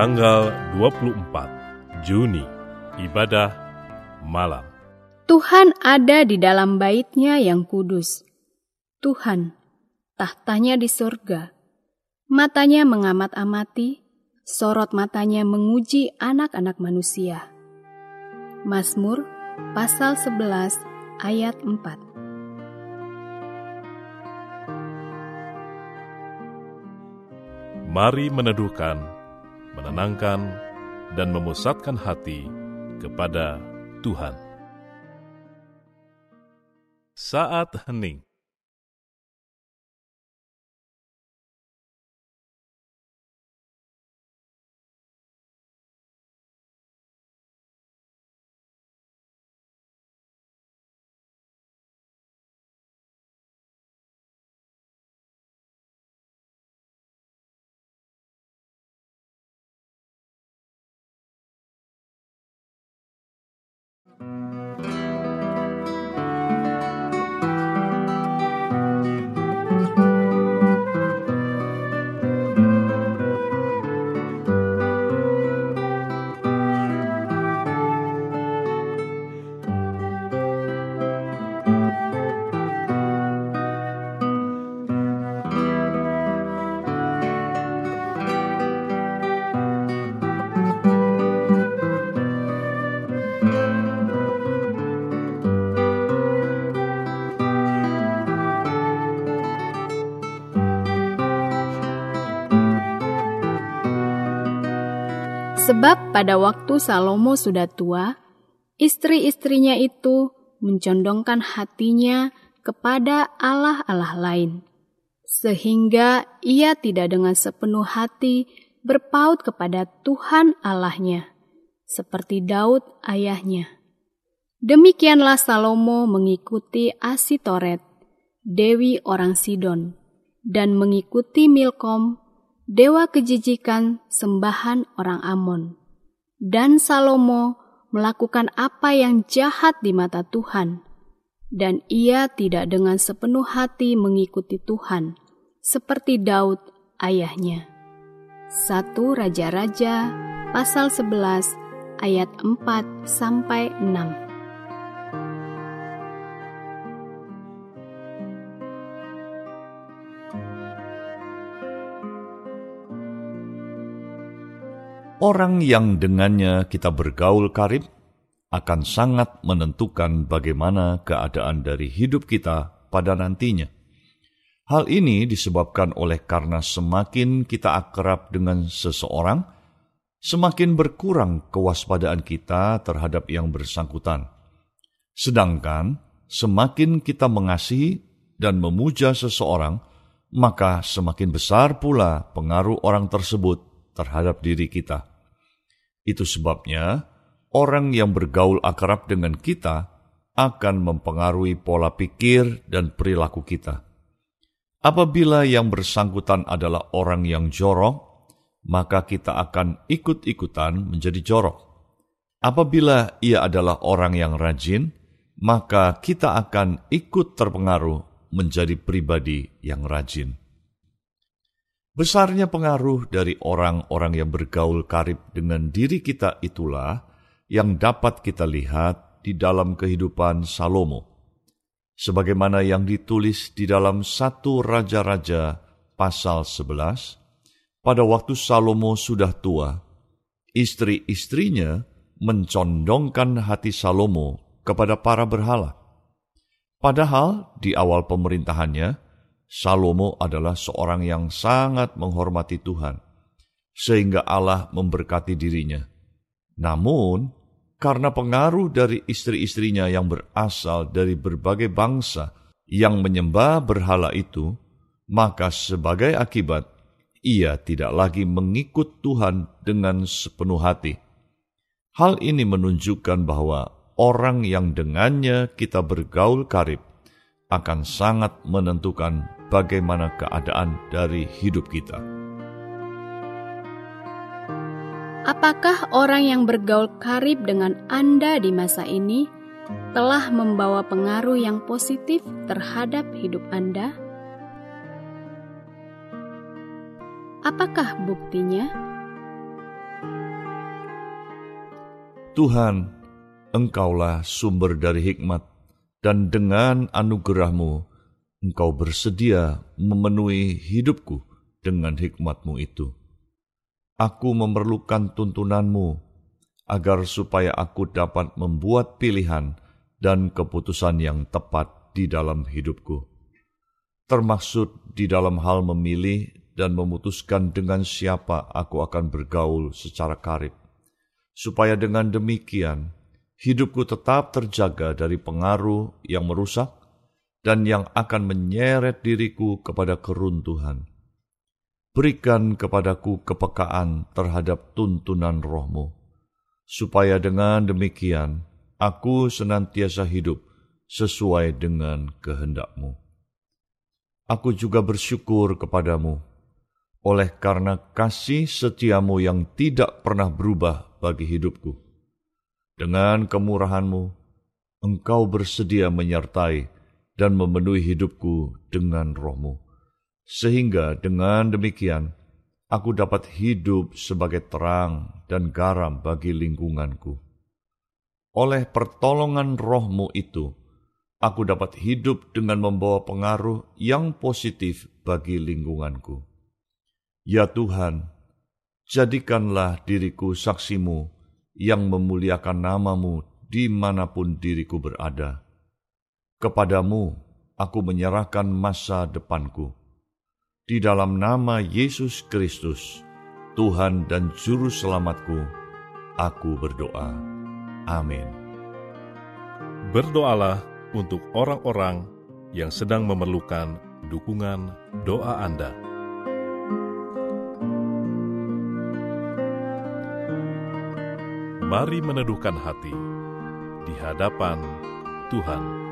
tanggal 24 Juni, ibadah malam. Tuhan ada di dalam baitnya yang kudus. Tuhan, tahtanya di surga. Matanya mengamat-amati, sorot matanya menguji anak-anak manusia. Mazmur pasal 11 ayat 4 Mari meneduhkan, menenangkan, dan memusatkan hati kepada Tuhan. Saat hening Sebab pada waktu Salomo sudah tua, istri-istrinya itu mencondongkan hatinya kepada Allah-Allah lain, sehingga ia tidak dengan sepenuh hati berpaut kepada Tuhan Allahnya, seperti Daud ayahnya. Demikianlah Salomo mengikuti Asitoret, Dewi orang Sidon, dan mengikuti Milkom, dewa kejijikan sembahan orang Amon. Dan Salomo melakukan apa yang jahat di mata Tuhan, dan ia tidak dengan sepenuh hati mengikuti Tuhan, seperti Daud ayahnya. Satu Raja-Raja pasal 11 ayat 4 sampai 6. Orang yang dengannya kita bergaul karib akan sangat menentukan bagaimana keadaan dari hidup kita pada nantinya. Hal ini disebabkan oleh karena semakin kita akrab dengan seseorang, semakin berkurang kewaspadaan kita terhadap yang bersangkutan. Sedangkan semakin kita mengasihi dan memuja seseorang, maka semakin besar pula pengaruh orang tersebut terhadap diri kita. Itu sebabnya orang yang bergaul akrab dengan kita akan mempengaruhi pola pikir dan perilaku kita. Apabila yang bersangkutan adalah orang yang jorok, maka kita akan ikut-ikutan menjadi jorok. Apabila ia adalah orang yang rajin, maka kita akan ikut terpengaruh menjadi pribadi yang rajin. Besarnya pengaruh dari orang-orang yang bergaul karib dengan diri kita itulah yang dapat kita lihat di dalam kehidupan Salomo. Sebagaimana yang ditulis di dalam satu Raja-Raja pasal 11, pada waktu Salomo sudah tua, istri-istrinya mencondongkan hati Salomo kepada para berhala. Padahal di awal pemerintahannya, Salomo adalah seorang yang sangat menghormati Tuhan, sehingga Allah memberkati dirinya. Namun, karena pengaruh dari istri-istrinya yang berasal dari berbagai bangsa yang menyembah berhala itu, maka sebagai akibat ia tidak lagi mengikut Tuhan dengan sepenuh hati. Hal ini menunjukkan bahwa orang yang dengannya kita bergaul karib akan sangat menentukan bagaimana keadaan dari hidup kita. Apakah orang yang bergaul karib dengan Anda di masa ini telah membawa pengaruh yang positif terhadap hidup Anda? Apakah buktinya? Tuhan, Engkaulah sumber dari hikmat, dan dengan anugerahmu, Engkau bersedia memenuhi hidupku dengan hikmatmu itu. Aku memerlukan tuntunanmu, agar supaya aku dapat membuat pilihan dan keputusan yang tepat di dalam hidupku. Termaksud di dalam hal memilih dan memutuskan dengan siapa aku akan bergaul secara karib, supaya dengan demikian hidupku tetap terjaga dari pengaruh yang merusak dan yang akan menyeret diriku kepada keruntuhan. Berikan kepadaku kepekaan terhadap tuntunan rohmu, supaya dengan demikian aku senantiasa hidup sesuai dengan kehendakmu. Aku juga bersyukur kepadamu, oleh karena kasih setiamu yang tidak pernah berubah bagi hidupku. Dengan kemurahanmu, engkau bersedia menyertai dan memenuhi hidupku dengan rohmu. Sehingga dengan demikian, aku dapat hidup sebagai terang dan garam bagi lingkunganku. Oleh pertolongan rohmu itu, aku dapat hidup dengan membawa pengaruh yang positif bagi lingkunganku. Ya Tuhan, jadikanlah diriku saksimu yang memuliakan namamu di mana pun diriku berada Kepadamu aku menyerahkan masa depanku. Di dalam nama Yesus Kristus, Tuhan dan Juru Selamatku, aku berdoa. Amin. Berdoalah untuk orang-orang yang sedang memerlukan dukungan doa Anda. Mari meneduhkan hati di hadapan Tuhan.